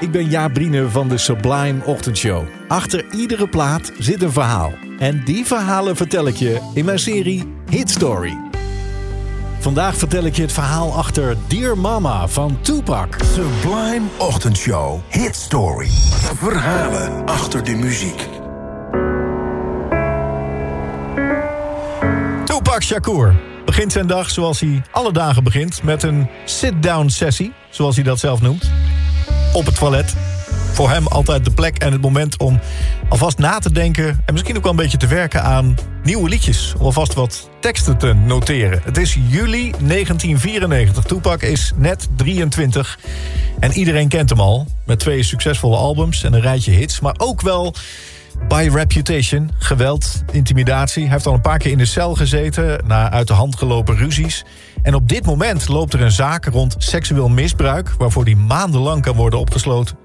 Ik ben Jaap Briene van de Sublime Ochtendshow. Achter iedere plaat zit een verhaal. En die verhalen vertel ik je in mijn serie Hit Story. Vandaag vertel ik je het verhaal achter Dear Mama van Tupac. Sublime Ochtendshow Hit Story. Verhalen achter de muziek. Tupac Shakur begint zijn dag zoals hij alle dagen begint... met een sit-down sessie, zoals hij dat zelf noemt. Op het toilet. Voor hem altijd de plek en het moment om alvast na te denken... en misschien ook wel een beetje te werken aan nieuwe liedjes. Om alvast wat teksten te noteren. Het is juli 1994. Tupac is net 23. En iedereen kent hem al. Met twee succesvolle albums en een rijtje hits. Maar ook wel by reputation, geweld, intimidatie. Hij heeft al een paar keer in de cel gezeten... na uit de hand gelopen ruzies. En op dit moment loopt er een zaak rond seksueel misbruik... waarvoor hij maandenlang kan worden opgesloten.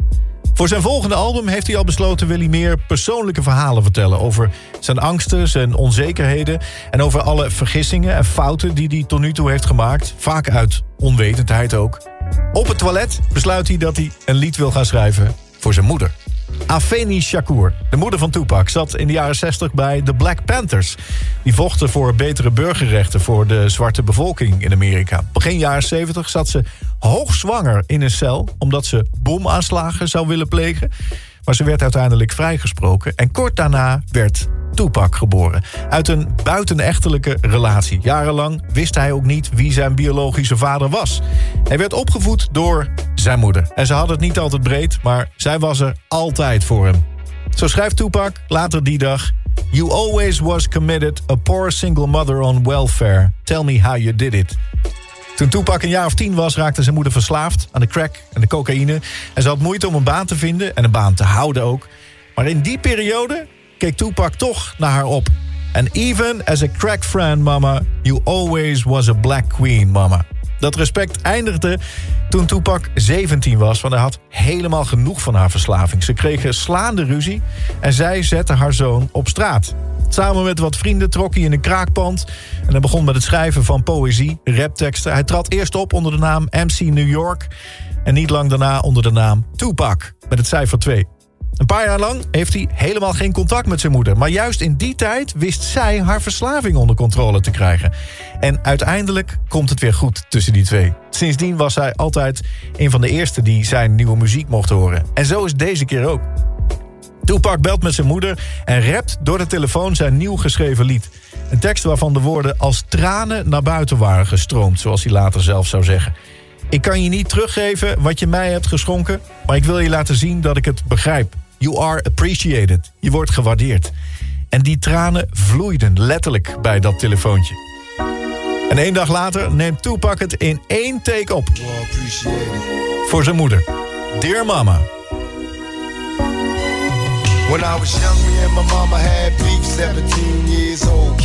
Voor zijn volgende album heeft hij al besloten... wil hij meer persoonlijke verhalen vertellen... over zijn angsten, zijn onzekerheden... en over alle vergissingen en fouten die hij tot nu toe heeft gemaakt. Vaak uit onwetendheid ook. Op het toilet besluit hij dat hij een lied wil gaan schrijven voor zijn moeder. Afeni Shakur, de moeder van Tupac, zat in de jaren 60 bij de Black Panthers. Die vochten voor betere burgerrechten voor de zwarte bevolking in Amerika. Begin jaren 70 zat ze hoogzwanger in een cel... omdat ze bomaanslagen zou willen plegen. Maar ze werd uiteindelijk vrijgesproken. En kort daarna werd Tupac geboren. Uit een buitenechtelijke relatie. Jarenlang wist hij ook niet wie zijn biologische vader was. Hij werd opgevoed door zijn moeder. En ze hadden het niet altijd breed, maar zij was er altijd voor hem. Zo schrijft Tupac later die dag... You always was committed, a poor single mother on welfare. Tell me how you did it. Toen Tupac een jaar of tien was, raakte zijn moeder verslaafd aan de crack en de cocaïne. En ze had moeite om een baan te vinden en een baan te houden ook. Maar in die periode keek Tupac toch naar haar op. And even as a crack friend, mama, you always was a black queen, mama. Dat respect eindigde toen Tupac 17 was, want hij had helemaal genoeg van haar verslaving. Ze kregen slaande ruzie en zij zette haar zoon op straat. Samen met wat vrienden trok hij in een kraakpand... en hij begon met het schrijven van poëzie, rapteksten. Hij trad eerst op onder de naam MC New York... en niet lang daarna onder de naam Tupac, met het cijfer 2. Een paar jaar lang heeft hij helemaal geen contact met zijn moeder. Maar juist in die tijd wist zij haar verslaving onder controle te krijgen. En uiteindelijk komt het weer goed tussen die twee. Sindsdien was hij altijd een van de eerste die zijn nieuwe muziek mocht horen. En zo is deze keer ook. Tupac belt met zijn moeder en rapt door de telefoon zijn nieuw geschreven lied. Een tekst waarvan de woorden als tranen naar buiten waren gestroomd, zoals hij later zelf zou zeggen. Ik kan je niet teruggeven wat je mij hebt geschonken, maar ik wil je laten zien dat ik het begrijp. You are appreciated. Je wordt gewaardeerd. En die tranen vloeiden letterlijk bij dat telefoontje. En één dag later neemt Tupac het in één take op. Voor zijn moeder. Dear Mama. When I was young, me and my mama had beef, 17 years old,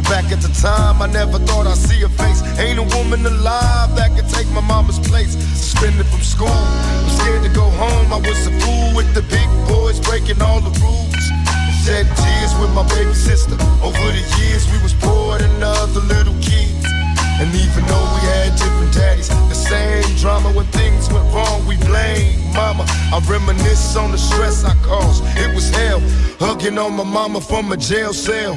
Though back at the time, I never thought I'd see her face. Ain't a woman alive that could take my mama's place. Suspended from school, I'm scared to go home. I was a fool with the big boys, breaking all the rules. Shed tears with my baby sister. Over the years, we was poor than other little kids. And even though we had different daddies, the same drama when things went wrong, we blame mama. I reminisce on the stress I caused. It was hell, hugging on my mama from a jail cell.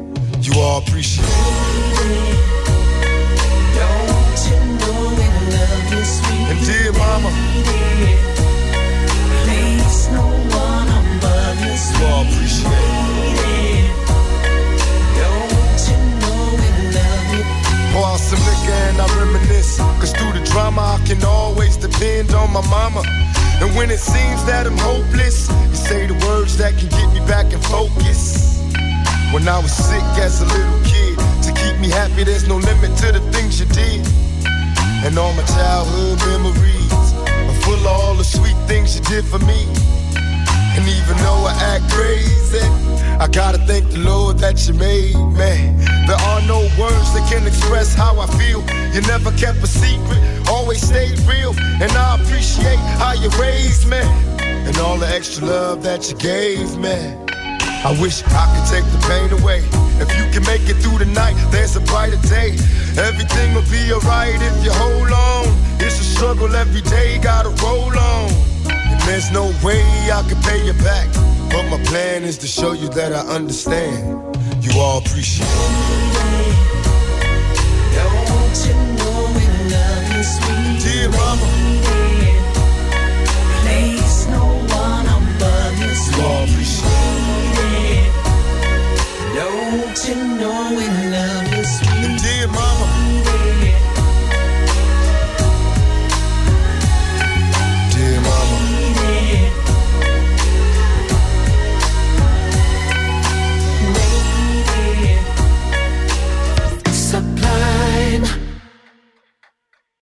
You all appreciate it. And dear mama, Place no one above you, you all appreciate it. Pour out some liquor and I reminisce. Cause through the drama, I can always depend on my mama. And when it seems that I'm hopeless, you say the words that can get me back in focus. When I was sick as a little kid, to keep me happy, there's no limit to the things you did. And all my childhood memories are full of all the sweet things you did for me. And even though I act crazy, I gotta thank the Lord that you made me. There are no words that can express how I feel. You never kept a secret, always stayed real. And I appreciate how you raised me. And all the extra love that you gave me. I wish I could take the pain away. If you can make it through the night, there's a brighter day. Everything will be alright if you hold on. It's a struggle every day, gotta roll on. And there's no way I can pay you back. But my plan is to show you that I understand. You all appreciate it. Don't you know